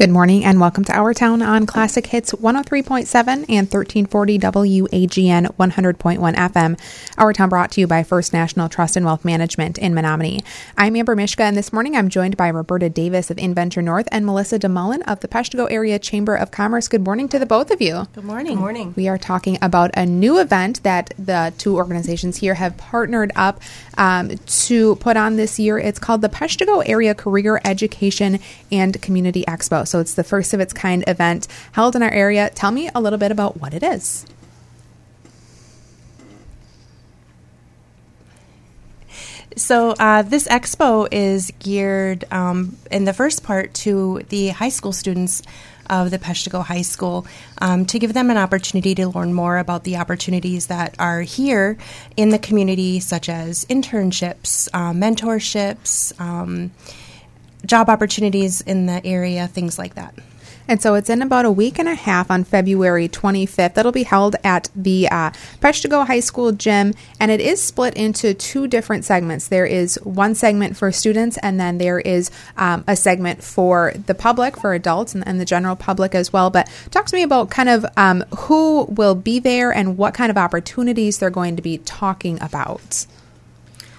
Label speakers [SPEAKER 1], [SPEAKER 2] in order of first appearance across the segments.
[SPEAKER 1] Good morning and welcome to Our Town on Classic Hits 103.7 and 1340 WAGN 100.1 FM. Our Town brought to you by First National Trust and Wealth Management in Menominee. I'm Amber Mishka and this morning I'm joined by Roberta Davis of InVenture North and Melissa DeMullen of the Peshtigo Area Chamber of Commerce. Good morning to the both of you.
[SPEAKER 2] Good morning.
[SPEAKER 3] Good morning.
[SPEAKER 1] We are talking about a new event that the two organizations here have partnered up um, to put on this year. It's called the Peshtigo Area Career Education and Community Expo. So it's the first of its kind event held in our area. Tell me a little bit about what it is.
[SPEAKER 2] So, uh, this expo is geared um, in the first part to the high school students of the Peshtigo High School um, to give them an opportunity to learn more about the opportunities that are here in the community, such as internships, uh, mentorships, um, job opportunities in the area, things like that.
[SPEAKER 1] And so it's in about a week and a half on February 25th. It'll be held at the uh, Peshtigo High School gym, and it is split into two different segments. There is one segment for students, and then there is um, a segment for the public, for adults, and, and, the general public as well. But talk to me about kind of um, who will be there and what kind of opportunities they're going to be talking about.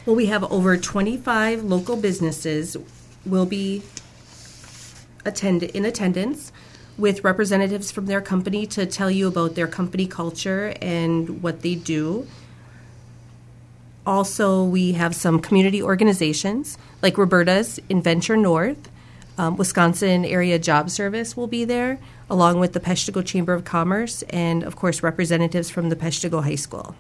[SPEAKER 3] Well, we have over 25 local businesses will be attend in attendance with representatives from their company to tell you about their company culture and what they do. Also, we have some community organizations like Roberta's InVenture North, um, Wisconsin Area Job Service will be there, along with the Peshtigo Chamber of Commerce, and of course, representatives from the Peshtigo High School.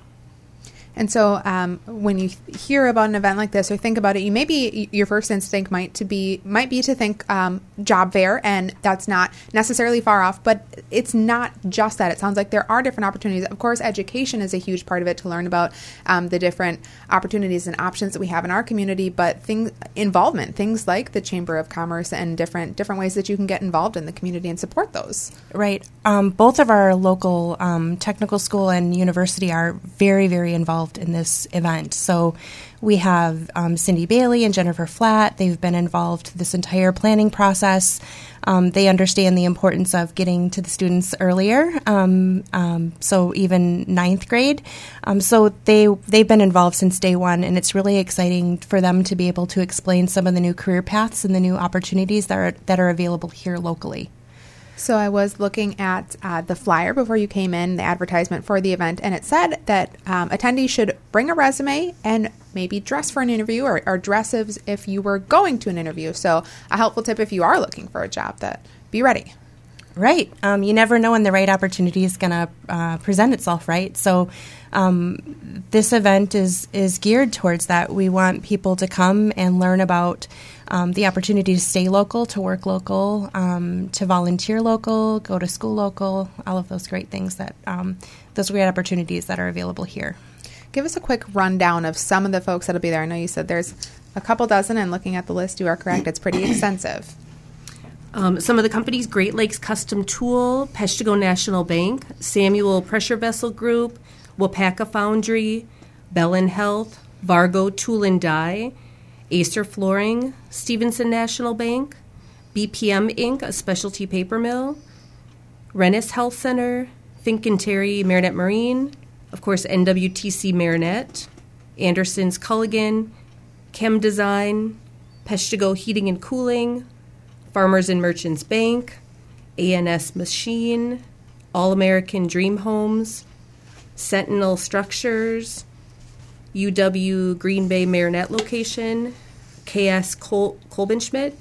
[SPEAKER 1] And so, um, when you hear about an event like this or think about it, you maybe your first instinct might to be might be to think um, job fair, and that's not necessarily far off. But it's not just that. It sounds like there are different opportunities. Of course, education is a huge part of it to learn about um, the different opportunities and options that we have in our community. But things involvement, things like the Chamber of Commerce, and different different ways that you can get involved in the community and support those.
[SPEAKER 2] Right. Um, both of our local um, technical school and university are very very involved involved in this event. So we have um, Cindy Bailey and Jennifer Flatt. They've been involved this entire planning process. Um, they understand the importance of getting to the students earlier. Um, um so even ninth grade. Um, so they they've been involved since day one, and it's really exciting for them to be able to explain some of the new career paths and the new opportunities that are that are available here locally.
[SPEAKER 1] So I was looking at uh, the flyer before you came in, the advertisement for the event, and it said that um, attendees should bring a resume and maybe dress for an interview or, or if you were going to an interview. So a helpful tip if you are looking for a job that be ready.
[SPEAKER 2] Right. Um, you never know when the right opportunity is going to uh, present itself, right? So um, this event is is geared towards that. We want people to come and learn about um, the opportunity to stay local, to work local, um, to volunteer local, go to school local, all of those great things that um, those great opportunities that are available here.
[SPEAKER 1] Give us a quick rundown of some of the folks that'll be there. I know you said there's a couple dozen, and looking at the list, you are correct. It's pretty extensive.
[SPEAKER 3] Um, some of the companies Great Lakes Custom Tool, Peshtigo National Bank, Samuel Pressure Vessel Group, Waupaca Foundry, Bellin Health, Vargo Tool and Aacer Flooring, Stephenson National Bank, BPM Inc., a specialty paper mill, Rennes Health Center, Fincantieri Marinette Marine, of course, NWTC Marinette, Anderson's Culligan, Chem Design, Peshtigo Heating and Cooling, Farmers and Merchants Bank, ANS Machine, All American Dream Homes, Sentinel Structures, UW Green Bay Marinette location, KS Col- Kolbenschmidt,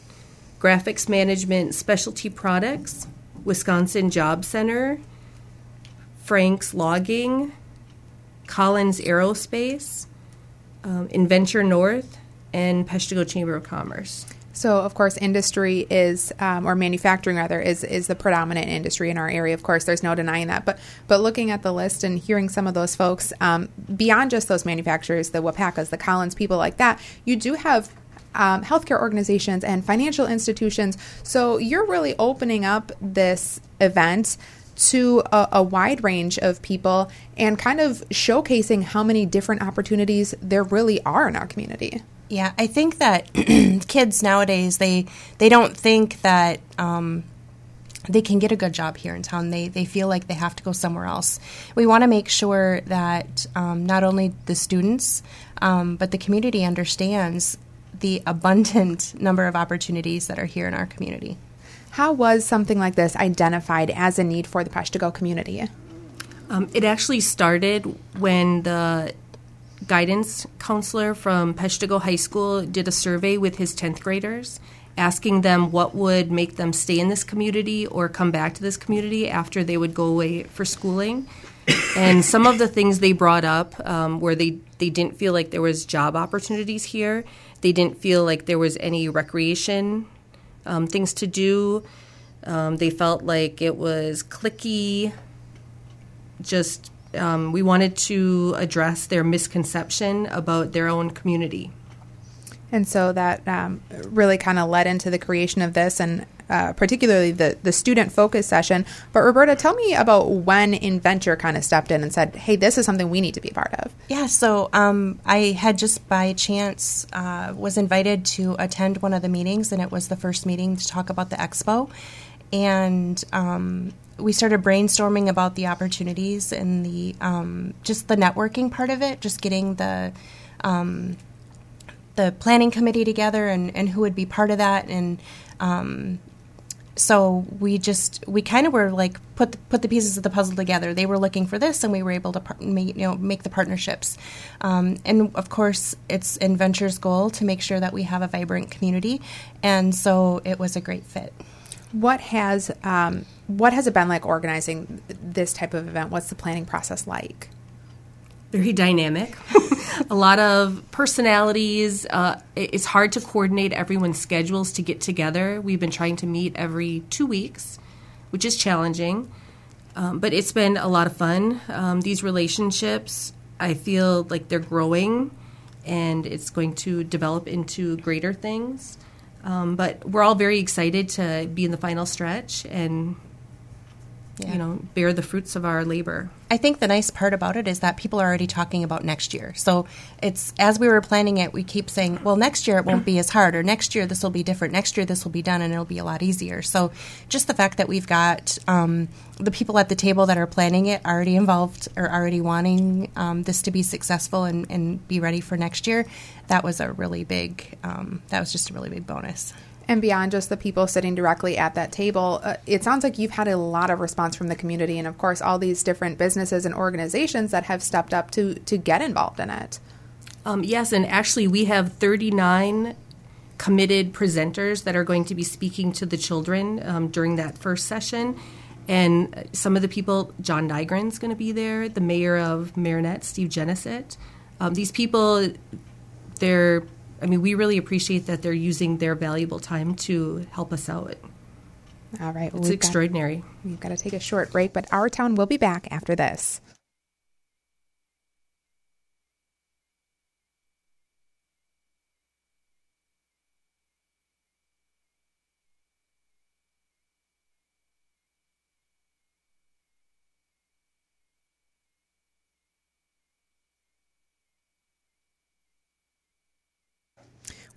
[SPEAKER 3] Graphics Management Specialty Products, Wisconsin Job Center, Frank's Logging, Collins Aerospace, um, InVenture North, and Peshtigo Chamber of Commerce.
[SPEAKER 1] So, of course, industry is, um, or manufacturing rather, is is the predominant industry in our area. Of course, there's no denying that. But but looking at the list and hearing some of those folks um, beyond just those manufacturers, the Waupacas, the Collins, people like that, you do have um, healthcare organizations and financial institutions. So you're really opening up this event to a, a, wide range of people and kind of showcasing how many different opportunities there really are in our community.
[SPEAKER 2] Yeah, I think that kids nowadays they they don't think that um, they can get a good job here in town. They they feel like they have to go somewhere else. We want to make sure that um, not only the students, um, but the community understands the abundant number of opportunities that are here in our community.
[SPEAKER 1] How was something like this identified as a need for the Peshtigo community?
[SPEAKER 3] Um, it actually started when the guidance counselor from Peshtigo High School did a survey with his 10th graders, asking them what would make them stay in this community or come back to this community after they would go away for schooling. and some of the things they brought up um, where they, they didn't feel like there was job opportunities here they didn't feel like there was any recreation um, things to do um, they felt like it was clicky just um, we wanted to address their misconception about their own community.
[SPEAKER 1] And so that um, really kind of led into the creation of this and uh, particularly the, the student focus session. But Roberta, tell me about when Inventure kind of stepped in and said, hey, this is something we need to be a part of.
[SPEAKER 2] Yeah, so um, I had just by chance uh, was invited to attend one of the meetings, and it was the first meeting to talk about the expo. And um, we started brainstorming about the opportunities and the um, just the networking part of it, just getting the um, the planning committee together and, and who would be part of that and um, so we just we kind of were like put the, put the pieces of the puzzle together. They were looking for this, and we were able to par- make, you know make the partnerships. Um, and of course, it's Inventure's goal to make sure that we have a vibrant community, and so it was a great fit.
[SPEAKER 1] What has um, what has it been like organizing this type of event? What's the planning process like?
[SPEAKER 3] Very dynamic. a lot of personalities. Uh, it's hard to coordinate everyone's schedules to get together. We've been trying to meet every two weeks, which is challenging. Um, but it's been a lot of fun. Um, these relationships, I feel like they're growing and it's going to develop into greater things. Um, but we're all very excited to be in the final stretch and yeah. you know bear the fruits of our labor.
[SPEAKER 2] I think the nice part about it is that people are already talking about next year. So it's as we were planning it, we keep saying, well, next year it won't be as hard, or next year this will be different. Next year this will be done, and it'll be a lot easier. So just the fact that we've got um, the people at the table that are planning it already involved or already wanting um, this to be successful and, and, be ready for next year, that was a really big. Um, that was just a really big bonus
[SPEAKER 1] and beyond just the people sitting directly at that table, uh, it sounds like you've had a lot of response from the community, and of course, all these different businesses and organizations that have stepped up to to get involved in it.
[SPEAKER 3] Um, yes, and actually, we have 39 committed presenters that are going to be speaking to the children um, during that first session. And some of the people, John Nygren's going to be there, the mayor of Marinette, Steve Genisot. Um, these people, they're I mean, we really appreciate that they're using their valuable time to help us out.
[SPEAKER 1] All right.
[SPEAKER 3] Well, it's extraordinary.
[SPEAKER 1] Got, we've got to take a short break, but Our Town will be back after this.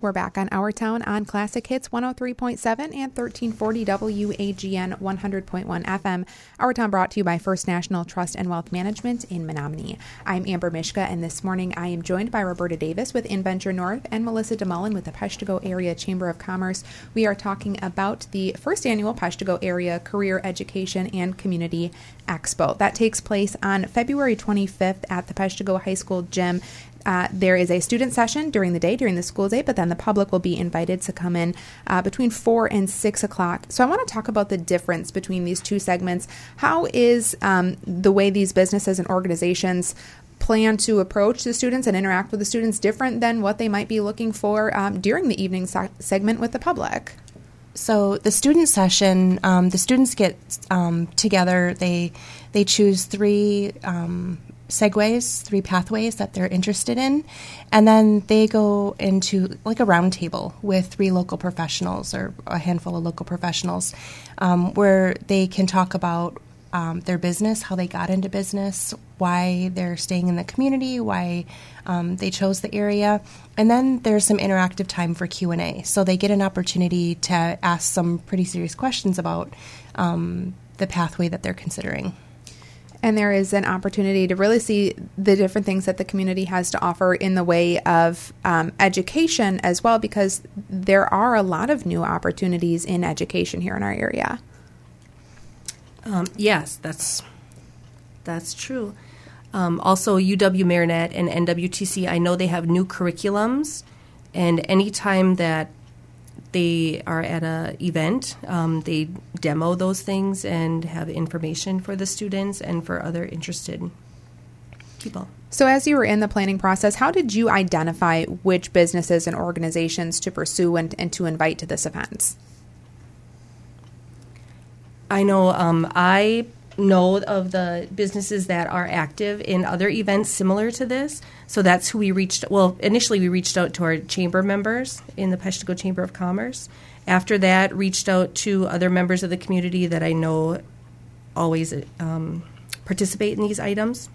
[SPEAKER 1] We're back on Our Town on Classic Hits 103.7 and 1340 WAGN 100.1 FM. Our Town brought to you by First National Trust and Wealth Management in Menominee. I'm Amber Mishka, and this morning I am joined by Roberta Davis with Inventure North and Melissa DeMullen with the Peshtigo Area Chamber of Commerce. We are talking about the first annual Peshtigo Area Career Education and Community Expo. That takes place on February 25th at the Peshtigo High School Gym. Uh, there is a student session during the day, during the school day, but then the public will be invited to come in uh, between 4 and 6 o'clock. So I want to talk about the difference between these two segments. How is um, the way these businesses and organizations plan to approach the students and interact with the students different than what they might be looking for um, during the evening se- segment with the public?
[SPEAKER 2] So the student session, um, the students get um, together. They they choose three um, segues, three pathways that they're interested in, and then they go into like a roundtable with three local professionals or a handful of local professionals, um, where they can talk about um, their business, how they got into business, why they're staying in the community, why um, they chose the area, and then there's some interactive time for Q and A. So they get an opportunity to ask some pretty serious questions about um, the pathway that they're considering.
[SPEAKER 1] And there is an opportunity to really see the different things that the community has to offer in the way of um, education as well, because there are a lot of new opportunities in education here in our area.
[SPEAKER 3] Um, yes, that's that's true. Um, also, UW Marinette and NWTC, I know they have new curriculums, and anytime that they are at a event, um, they demo those things and have information for the students and for other interested people.
[SPEAKER 1] So, as you were in the planning process, how did you identify which businesses and organizations to pursue and, and to invite to this event?
[SPEAKER 3] I know um, I know of the businesses that are active in other events similar to this. So that's who we reached. Well, initially we reached out to our chamber members in the Peshtigo Chamber of Commerce. After that, reached out to other members of the community that I know always um, participate in these items.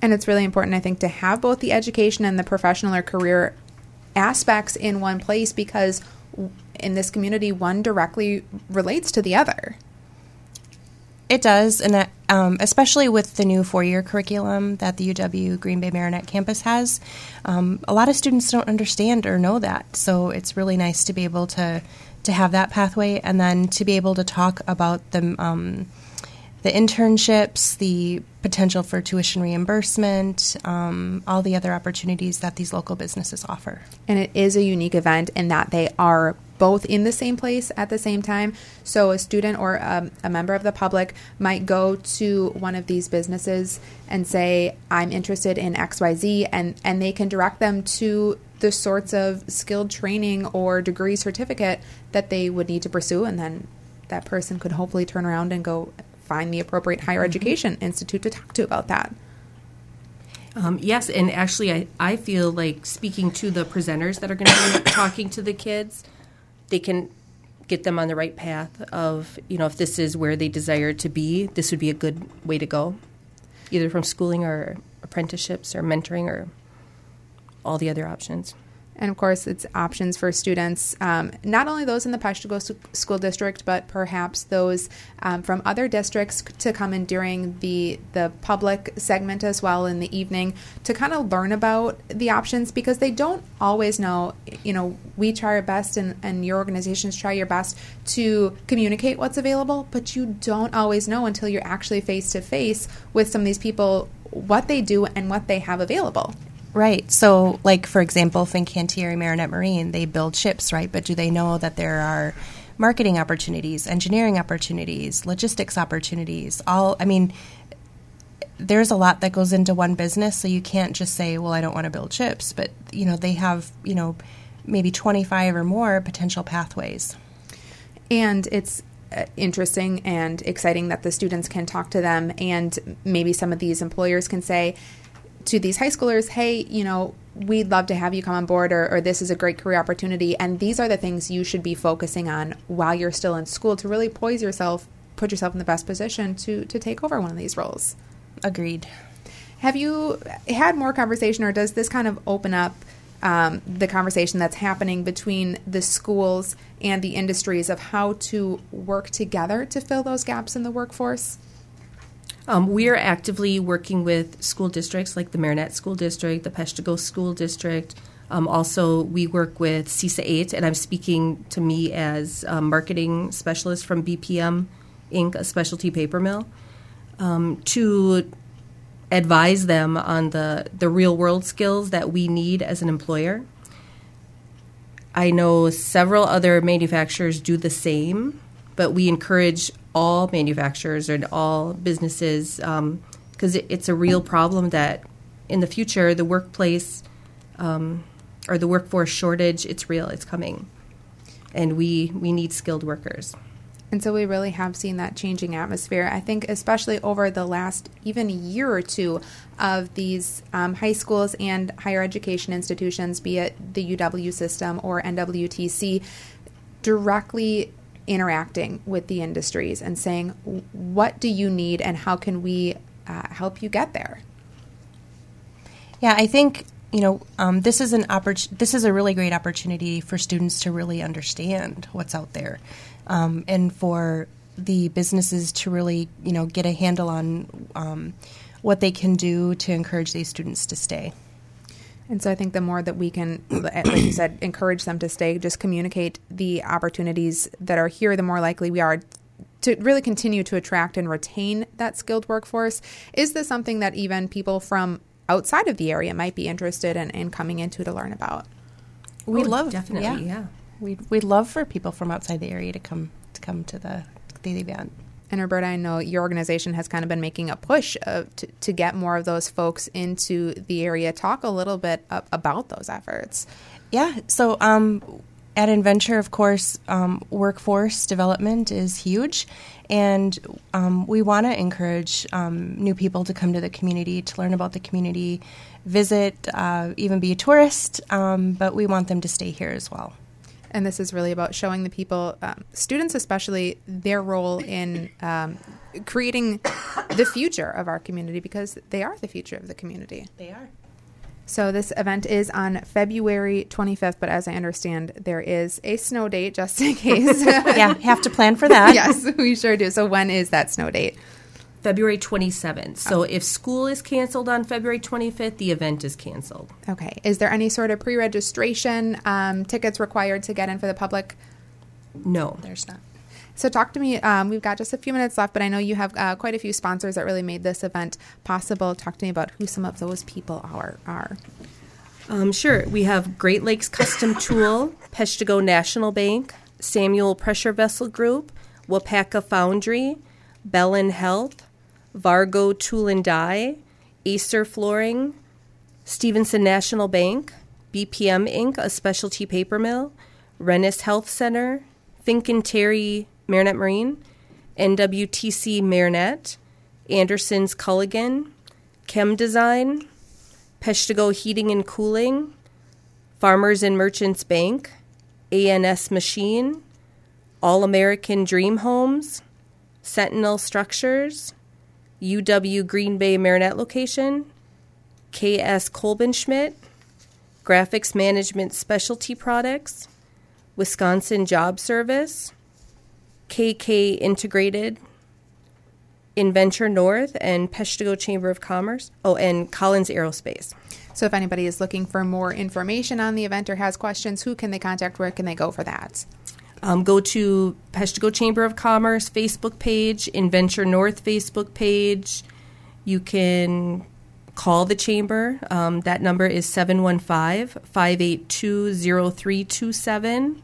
[SPEAKER 1] And it's really important, I think, to have both the education and the professional or career aspects in one place because in this community, one directly relates to the other.
[SPEAKER 2] It does, and um, especially with the new four-year curriculum that the UW Green Bay Marinette campus has, um, a lot of students don't understand or know that. So it's really nice to be able to to have that pathway, and then to be able to talk about the um, the internships, the potential for tuition reimbursement, um, all the other opportunities that these local businesses offer.
[SPEAKER 1] And it is a unique event in that they are both in the same place at the same time. So a student or a, a, member of the public might go to one of these businesses and say, "I'm interested in X, Y, Z," and and they can direct them to the sorts of skilled training or degree certificate that they would need to pursue, and then that person could hopefully turn around and go find the appropriate higher mm-hmm. education institute to talk to about that.
[SPEAKER 3] Um, yes, and actually, I, I feel like speaking to the presenters that are going to be talking to the kids they can get them on the right path of you know if this is where they desire to be this would be a good way to go. Either from schooling or apprenticeships or mentoring or all the other options
[SPEAKER 1] and of course, it's options for students, um, not only those in the Peshtigo School District, but perhaps those um, from other districts to come in during the the public segment as well in the evening to kind of learn about the options because they don't always know. You know, we try our best, and, and your organizations try your best to communicate what's available, but you don't always know until you're actually face to face with some of these people what they do and what they have available.
[SPEAKER 2] Right. So, like for example, Fincantieri Marinette Marine, they build ships, right? But do they know that there are marketing opportunities, engineering opportunities, logistics opportunities? All, I mean, there's a lot that goes into one business, so you can't just say, "Well, I don't want to build ships," but you know, they have, you know, maybe 25 or more potential pathways.
[SPEAKER 1] And it's uh, interesting and exciting that the students can talk to them and maybe some of these employers can say to these high schoolers, hey, you know, we'd love to have you come on board, or, or, this is a great career opportunity. And these are the things you should be focusing on while you're still in school to really poise yourself, put yourself in the best position to, to take over one of these roles.
[SPEAKER 2] Agreed.
[SPEAKER 1] Have you had more conversation, or does this kind of open up um, the conversation that's happening between the schools and the industries of how to work together to fill those gaps in the workforce?
[SPEAKER 3] Um, we are actively working with school districts like the Marinette School District, the Peshtigo School District. Um, also, we work with CESA 8, and I'm speaking to me as a marketing specialist from BPM Inc., a specialty paper mill, um, to advise them on the, the real world skills that we need as an employer. I know several other manufacturers do the same, but we encourage all manufacturers and all businesses because um, it, it's a real problem that in the future the workplace um, or the workforce shortage it's real it's coming and we we need skilled workers
[SPEAKER 1] and so we really have seen that changing atmosphere. I think, especially over the last even year or two of these um, high schools and higher education institutions, be it the UW system or NWTC, directly interacting with the industries and saying, what do you need and how can we uh, help you get there.
[SPEAKER 2] Yeah, I think you know um, this is an oppor- This is a really great opportunity for students to really understand what's out there, um, and for the businesses to really you know get a handle on um, what they can do to encourage these students to stay.
[SPEAKER 1] And so I think the more that we can, like you said, encourage them to stay, just communicate the opportunities that are here, the more likely we are to really continue to attract and retain that skilled workforce. Is this something that even people from outside of the area might be interested in, in coming into to learn about?
[SPEAKER 2] We
[SPEAKER 3] Oh,
[SPEAKER 2] love
[SPEAKER 3] definitely, yeah.
[SPEAKER 2] We we love for people from outside the area to come to come to the the event.
[SPEAKER 1] And Roberta, I know your organization has kind of been making a push of, to, to get more of those folks into the area. Talk a little bit about those efforts.
[SPEAKER 2] Yeah. So um, at Inventure, of course, um, workforce development is huge, and um, we want to encourage um, new people to come to the community to learn about the community, visit, uh, even be a tourist. Um, but we want them to stay here as well.
[SPEAKER 1] And this is really about showing the people, um, students especially, their role in um, creating the future of our community because they are the future of the community.
[SPEAKER 2] They are.
[SPEAKER 1] So this event is on February 25th, but as I understand, there is a snow date just in case.
[SPEAKER 2] yeah, have to plan for that.
[SPEAKER 1] yes, we sure do. So when is that snow date?
[SPEAKER 3] February 27th. So if school is canceled on February 25th, the event is canceled.
[SPEAKER 1] Okay. Is there any sort of pre-registration um, tickets required to get in for the public?
[SPEAKER 3] No.
[SPEAKER 2] There's not.
[SPEAKER 1] So talk to me. Um, we've got just a few minutes left, but I know you have uh, quite a few sponsors that really made this event possible. Talk to me about who some of those people are. are.
[SPEAKER 3] Um, sure. We have Great Lakes Custom Tool, Peshtigo National Bank, Samuel Pressure Vessel Group, Waupaca Foundry, Bellin Health, Vargo Tool and Die, Aacer Flooring, Stephenson National Bank, BPM Inc., a specialty paper mill, Rennes Health Center, Fincantieri Marinette Marine, NWTC Marinette, Anderson's Culligan, Chem Design, Peshtigo Heating and Cooling, Farmers and Merchants Bank, ANS Machine, All American Dream Homes, Sentinel Structures, UW Green Bay Marinette Location, KS Kolbenschmidt, Graphics Management Specialty Products, Wisconsin Job Service, KK Integrated, Inventure North, and Peshtigo Chamber of Commerce. Oh, and Collins Aerospace.
[SPEAKER 1] So if anybody is looking for more information on the event or has questions, who can they contact? Where can they go for that?
[SPEAKER 3] Um, go to Peshtigo Chamber of Commerce Facebook page, Inventure North Facebook page. You can call the chamber. Um, that number is 715 582 0327.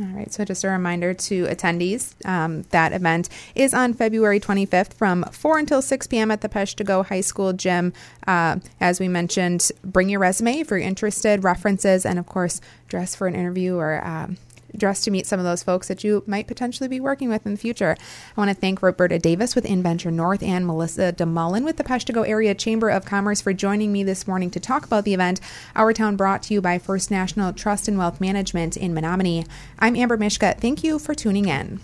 [SPEAKER 1] All right, so just a reminder to attendees um, that event is on February 25th from 4 until 6 p.m. at the Peshtigo High School gym. Uh, as we mentioned, bring your resume if you're interested, references, and of course, dress for an interview or um, dress to meet some of those folks that you might potentially be working with in the future. I want to thank Roberta Davis with Inventure North and Melissa DeMullen with the Peshtigo Area Chamber of Commerce for joining me this morning to talk about the event. Our Town brought to you by First National Trust and Wealth Management in Menominee. I'm Amber Mishka. Thank you for tuning in.